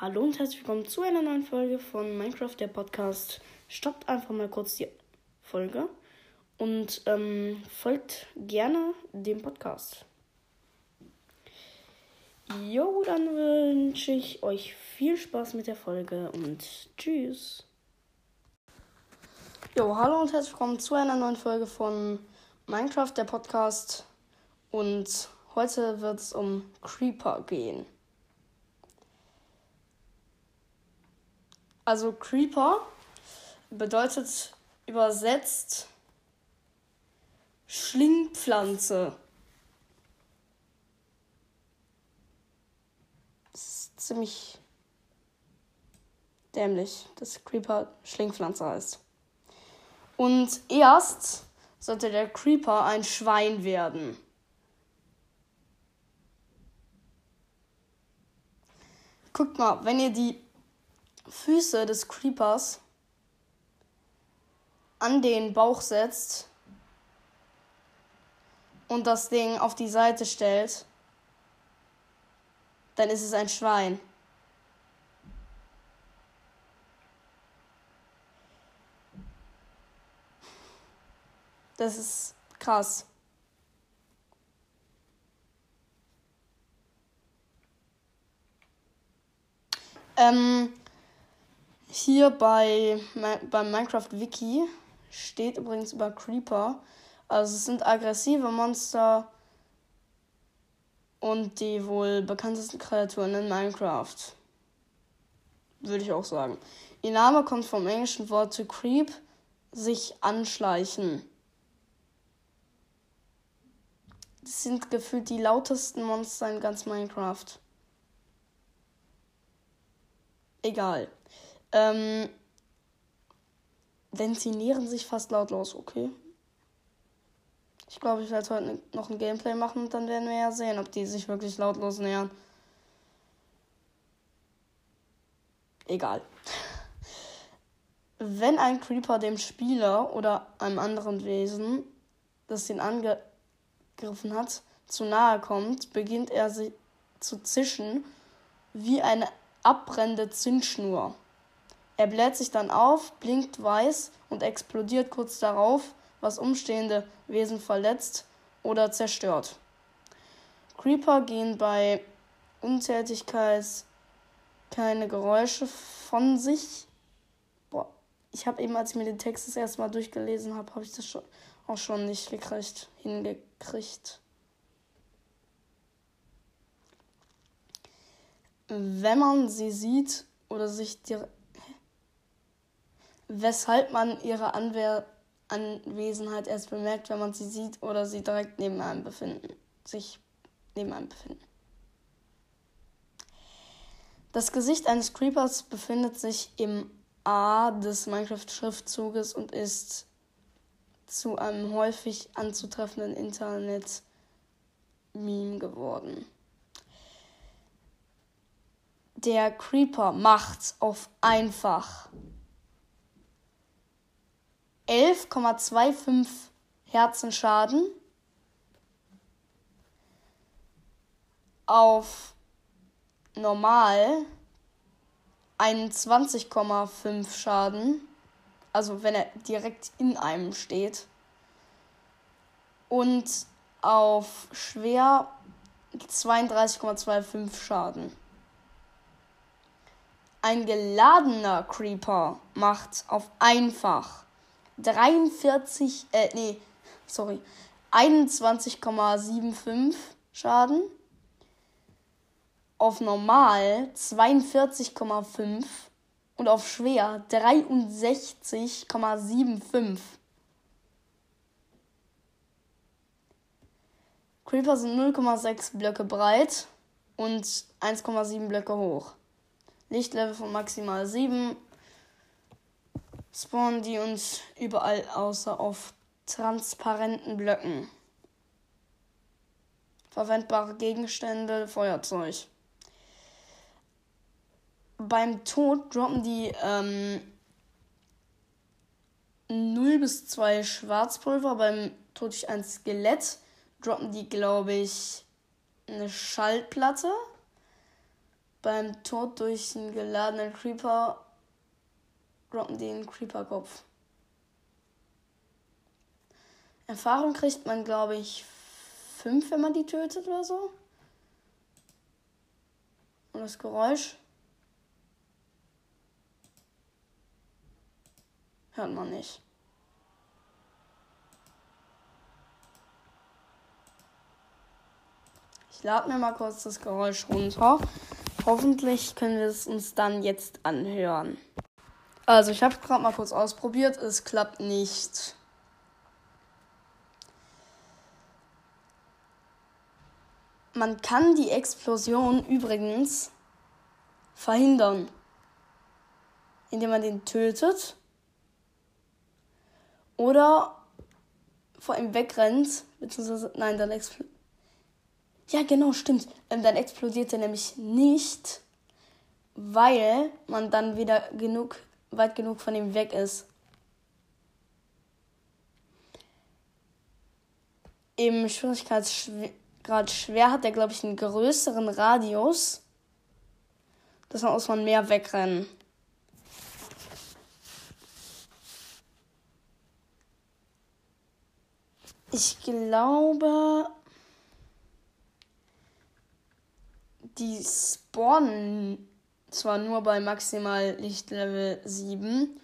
Hallo und herzlich willkommen zu einer neuen Folge von Minecraft, der Podcast. Stoppt einfach mal kurz die Folge und ähm, folgt gerne dem Podcast. Jo, dann wünsche ich euch viel Spaß mit der Folge und tschüss. Jo, hallo und herzlich willkommen zu einer neuen Folge von Minecraft, der Podcast. Und heute wird es um Creeper gehen. Also Creeper bedeutet übersetzt Schlingpflanze. Das ist ziemlich dämlich, dass Creeper Schlingpflanze heißt. Und erst sollte der Creeper ein Schwein werden. Guckt mal, wenn ihr die Füße des Creepers an den Bauch setzt und das Ding auf die Seite stellt, dann ist es ein Schwein. Das ist krass. Ähm, hier bei beim Minecraft Wiki steht übrigens über Creeper. Also es sind aggressive Monster und die wohl bekanntesten Kreaturen in Minecraft. Würde ich auch sagen. Ihr Name kommt vom englischen Wort to creep, sich anschleichen. Das sind gefühlt die lautesten Monster in ganz Minecraft. Egal. Ähm, denn sie nähern sich fast lautlos, okay. Ich glaube, ich werde heute noch ein Gameplay machen und dann werden wir ja sehen, ob die sich wirklich lautlos nähern. Egal. Wenn ein Creeper dem Spieler oder einem anderen Wesen, das ihn angegriffen hat, zu nahe kommt, beginnt er sie zu zischen wie eine abbrennende Zündschnur. Er bläht sich dann auf, blinkt weiß und explodiert kurz darauf, was umstehende Wesen verletzt oder zerstört. Creeper gehen bei Untätigkeit keine Geräusche von sich. Boah, ich habe eben, als ich mir den Text das erste Mal durchgelesen habe, habe ich das schon, auch schon nicht gekriegt, hingekriegt. Wenn man sie sieht oder sich die weshalb man ihre Anwehr Anwesenheit erst bemerkt, wenn man sie sieht oder sie direkt neben einem befinden, sich neben einem befinden. Das Gesicht eines Creepers befindet sich im A des Minecraft-Schriftzuges und ist zu einem häufig anzutreffenden Internet-Meme geworden. Der Creeper macht auf einfach 11,25 Herzen Schaden. Auf normal 21,5 Schaden. Also wenn er direkt in einem steht. Und auf schwer 32,25 Schaden. Ein geladener Creeper macht auf einfach 43, äh, nee, sorry, 21,75 Schaden. Auf normal 42,5 und auf schwer 63,75. Creeper sind 0,6 Blöcke breit und 1,7 Blöcke hoch. Lichtlevel von maximal 7 spawnen die uns überall außer auf transparenten Blöcken. Verwendbare Gegenstände, Feuerzeug. Beim Tod droppen die ähm, 0 bis 2 Schwarzpulver. Beim Tod durch ein Skelett droppen die, glaube ich, eine Schallplatte. Beim Tod durch einen geladenen Creeper droppen einen Creeper-Kopf. Erfahrung kriegt man, glaube ich, fünf, wenn man die tötet oder so. Und das Geräusch hört man nicht. Ich lade mir mal kurz das Geräusch runter. Hoffentlich können wir es uns dann jetzt anhören. Also ich habe gerade mal kurz ausprobiert. Es klappt nicht. Man kann die Explosion übrigens verhindern, indem man den tötet oder vor ihm wegrennt, beziehungsweise, nein, dann explodiert. Ja, genau, stimmt. Ähm, dann explodiert er nämlich nicht, weil man dann wieder genug, weit genug von ihm weg ist. Im Schwierigkeitsgrad schwer hat er, glaube ich, einen größeren Radius. Das muss man mehr wegrennen. Ich glaube, die spawnen zwar nur bei maximal Lichtlevel 7,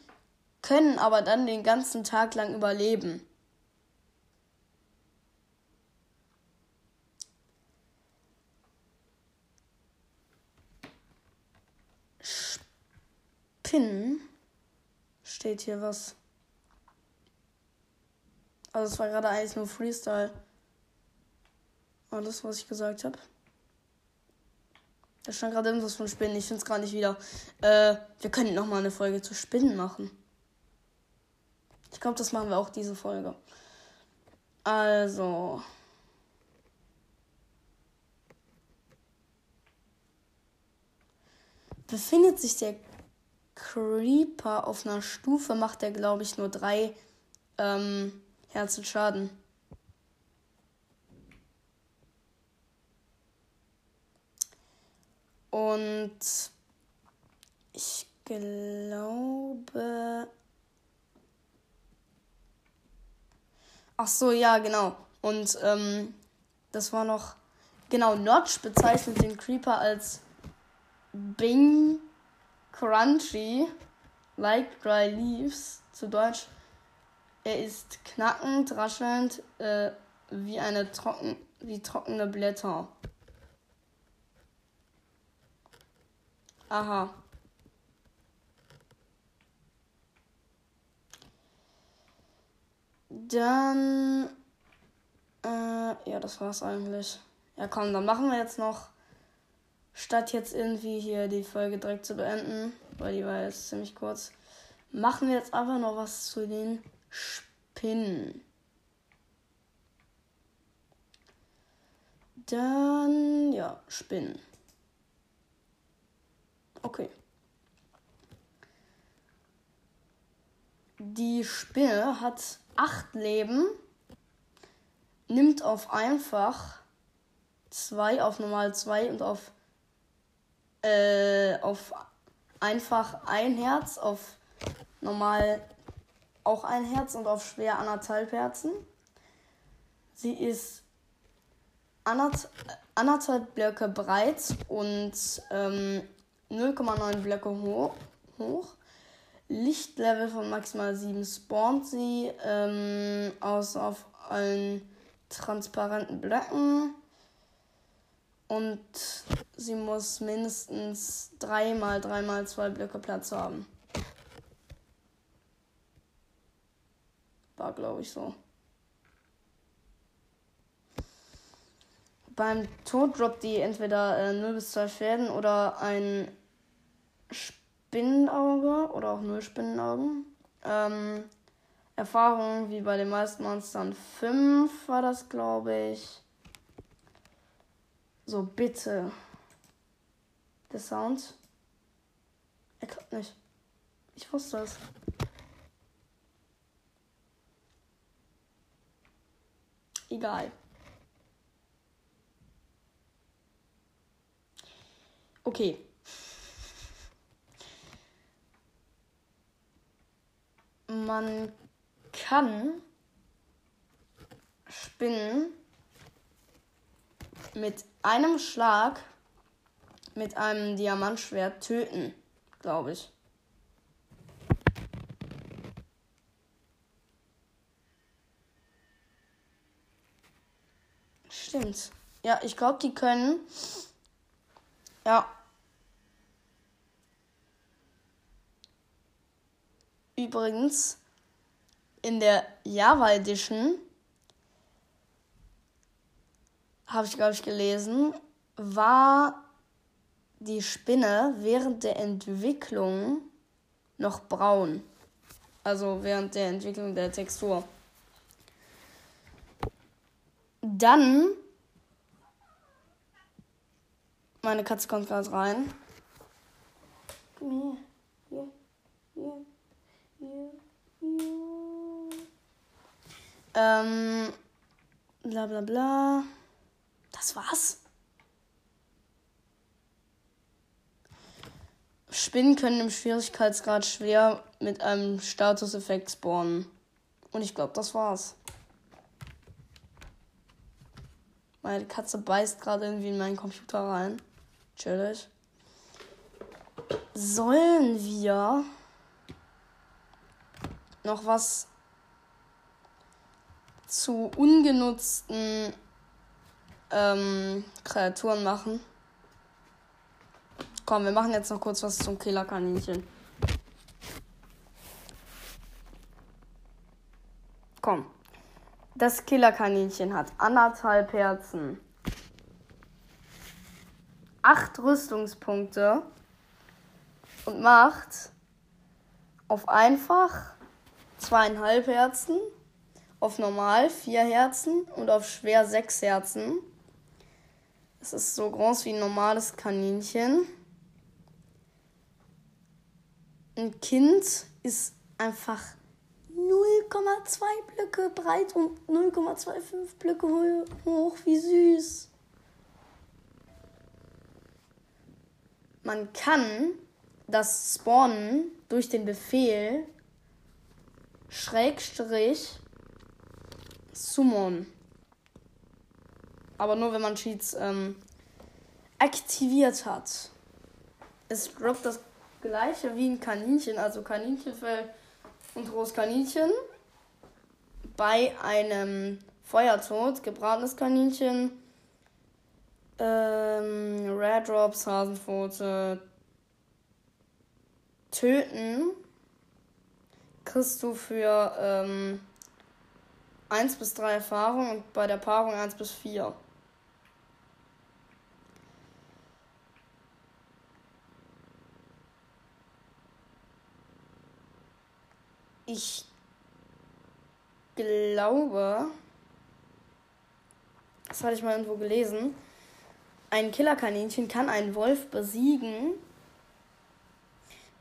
können aber dann den ganzen Tag lang überleben. Spinnen steht hier was. Also es war gerade eigentlich nur Freestyle. Alles, was ich gesagt habe. Da stand gerade irgendwas von Spinnen. Ich finde es gerade nicht wieder. Äh, wir können noch mal eine Folge zu Spinnen machen. Ich glaube, das machen wir auch diese Folge. Also. Befindet sich der Creeper auf einer Stufe, macht er, glaube ich, nur drei ähm, Herzen Schaden. Und ich glaube. Ach so, ja, genau. Und ähm, das war noch. Genau, Notch bezeichnet den Creeper als Bing Crunchy, like dry leaves, zu Deutsch er ist knackend, raschelnd, äh, wie eine trocken, wie trockene Blätter. Aha. Dann. Äh, ja, das war's eigentlich. Ja, komm, dann machen wir jetzt noch. Statt jetzt irgendwie hier die Folge direkt zu beenden, weil die war jetzt ziemlich kurz, machen wir jetzt einfach noch was zu den Spinnen. Dann, ja, Spinnen. Okay. Die Spinne hat acht Leben, nimmt auf einfach zwei, auf normal zwei und auf, äh, auf einfach ein Herz, auf normal auch ein Herz und auf schwer anderthalb Herzen. Sie ist anderthalb Blöcke breit und ähm, 0,9 Blöcke ho hoch. Lichtlevel von maximal 7 spawnt sie ähm, aus auf allen transparenten Blöcken. Und sie muss mindestens 3 mal 3 mal 2 Blöcke Platz haben. War, glaube ich, so. Beim Tod droppt die entweder äh, 0 bis 2 Schäden oder ein Spinnenauge oder auch 0 Spinnenaugen. Ähm, Erfahrung wie bei den meisten Monstern 5 war das, glaube ich. So, bitte. Der Sound. Er klappt nicht. Ich wusste es. egal. Okay. Man kann Spinnen mit einem Schlag mit einem Diamantschwert töten, glaube ich. Stimmt. Ja, ich glaube, die können. Ja, Übrigens, in der Java Edition habe ich, glaube ich, gelesen, war die Spinne während der Entwicklung noch braun. Also während der Entwicklung der Textur. Dann. Meine Katze kommt gerade rein. Hier, hier, hier, hier. Ähm. Bla bla bla. Das war's. Spinnen können im Schwierigkeitsgrad schwer mit einem Statuseffekt spawnen. Und ich glaube, das war's. Meine Katze beißt gerade irgendwie in meinen Computer rein. Chillig. Sollen wir noch was zu ungenutzten ähm, Kreaturen machen? Komm, wir machen jetzt noch kurz was zum Killerkaninchen. Komm. Das Killerkaninchen hat anderthalb Herzen. Acht Rüstungspunkte. Und macht auf einfach zweieinhalb Herzen, auf normal vier Herzen und auf schwer sechs Herzen. Es ist so groß wie ein normales Kaninchen ein Kind ist einfach 0,2 Blöcke breit und 0,25 Blöcke hoch. Wie süß. Man kann das Spawnen durch den Befehl Schrägstrich Summon. Aber nur wenn man Cheats ähm, aktiviert hat. Es droppt das gleiche wie ein Kaninchen, also Kaninchenfell und rohes Kaninchen. Bei einem Feuertod, gebratenes Kaninchen, ähm, Red Drops, Hasenpfote, töten, kriegst du für ähm, 1 bis 3 Erfahrung und bei der Paarung 1 bis 4. Ich glaube, das hatte ich mal irgendwo gelesen, ein Killerkaninchen kann einen Wolf besiegen.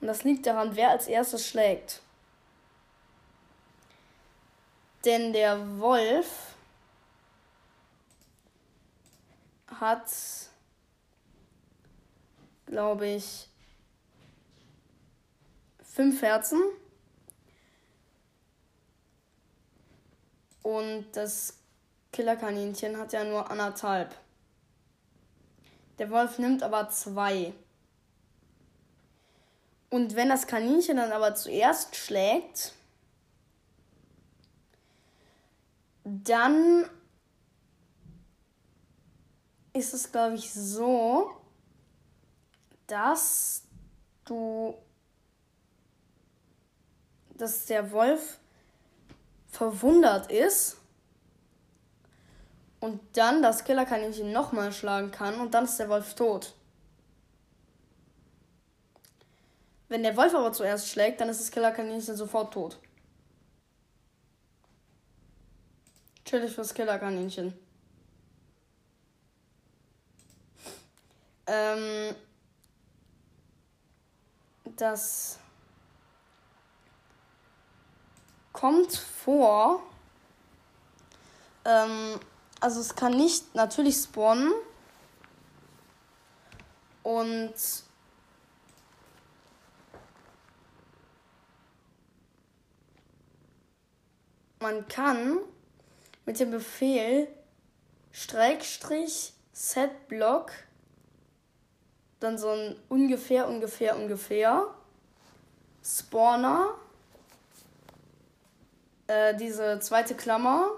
Und das liegt daran, wer als erstes schlägt. Denn der Wolf hat, glaube ich, fünf Herzen. Und das Killerkaninchen hat ja nur anderthalb. Der Wolf nimmt aber zwei. Und wenn das Kaninchen dann aber zuerst schlägt, dann ist es, glaube ich, so, dass du, dass der Wolf verwundert ist und dann das Killerkaninchen nochmal schlagen kann und dann ist der Wolf tot. Wenn der Wolf aber zuerst schlägt, dann ist das Killerkaninchen sofort tot. Chillig fürs Killerkaninchen. Ähm, das kommt vor. Ähm, also es kann nicht natürlich spawnen. Und man kann mit dem Befehl Streckstrich Setblock dann so ein ungefähr, ungefähr, ungefähr Spawner äh, diese zweite Klammer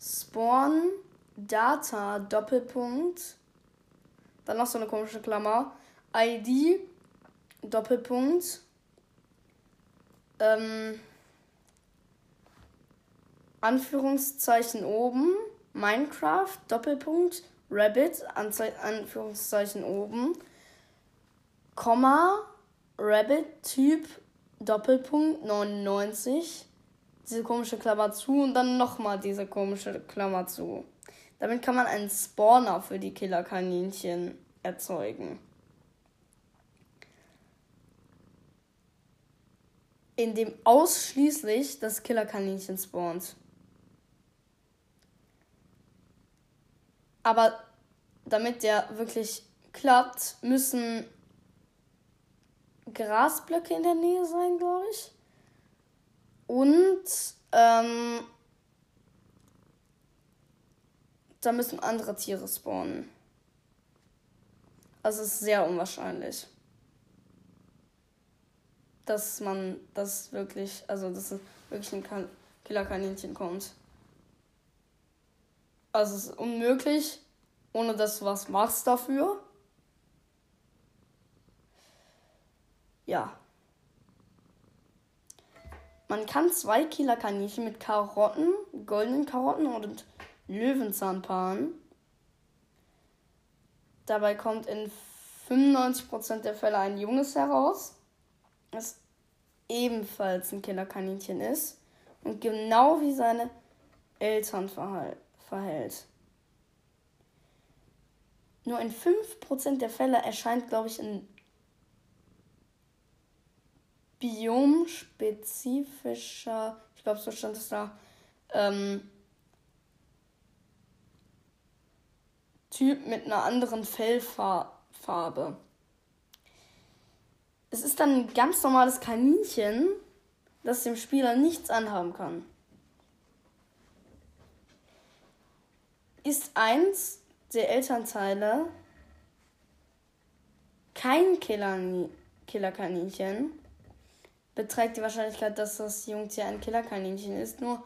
Spawn Data Doppelpunkt dann noch so eine komische Klammer ID Doppelpunkt ähm, Anführungszeichen oben, Minecraft, Doppelpunkt, Rabbit, Anze Anführungszeichen oben, Komma, Rabbit, Typ, Doppelpunkt, 99, diese komische Klammer zu und dann nochmal diese komische Klammer zu. Damit kann man einen Spawner für die Killerkaninchen erzeugen. In dem ausschließlich das Killerkaninchen spawnt. Aber damit der wirklich klappt, müssen Grasblöcke in der Nähe sein, glaube ich. Und ähm, da müssen andere Tiere spawnen. Also es ist sehr unwahrscheinlich. Dass man das wirklich, also dass wirklich ein Killerkaninchen kommt. Also es ist unmöglich, ohne dass du was machst dafür. Ja. Man kann zwei Killerkaninchen mit Karotten, goldenen Karotten und Löwenzahn paaren. Dabei kommt in 95% der Fälle ein Junges heraus, das ebenfalls ein Killerkaninchen ist und genau wie seine Eltern verhalten verhält. Nur in 5% der Fälle erscheint, glaube ich, ein biomspezifischer, ich glaube, so stand es da, ähm, Typ mit einer anderen Fellfarbe. Es ist dann ein ganz normales Kaninchen, das dem Spieler nichts anhaben kann. Ist eins der Elternteile kein Killer Killerkaninchen, beträgt die Wahrscheinlichkeit, dass das Jungtier ein Killerkaninchen ist, nur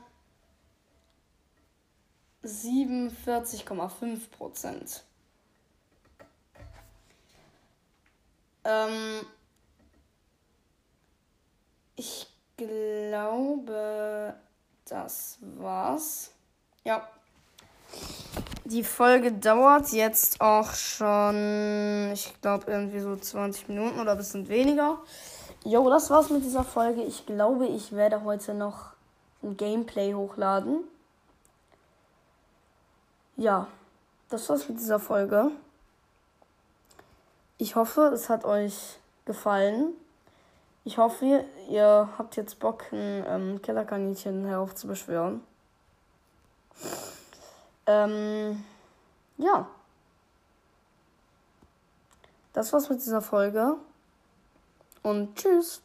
47,5 Prozent. Ähm, ich glaube, das war's. Ja. Die Folge dauert jetzt auch schon, ich glaube, irgendwie so 20 Minuten oder ein bisschen weniger. Jo, das war's mit dieser Folge. Ich glaube, ich werde heute noch ein Gameplay hochladen. Ja, das war's mit dieser Folge. Ich hoffe, es hat euch gefallen. Ich hoffe, ihr habt jetzt Bock, ein ähm, Kellerkaninchen heraufzubeschwören. Ähm, ja. Das war's mit dieser Folge. Und tschüss.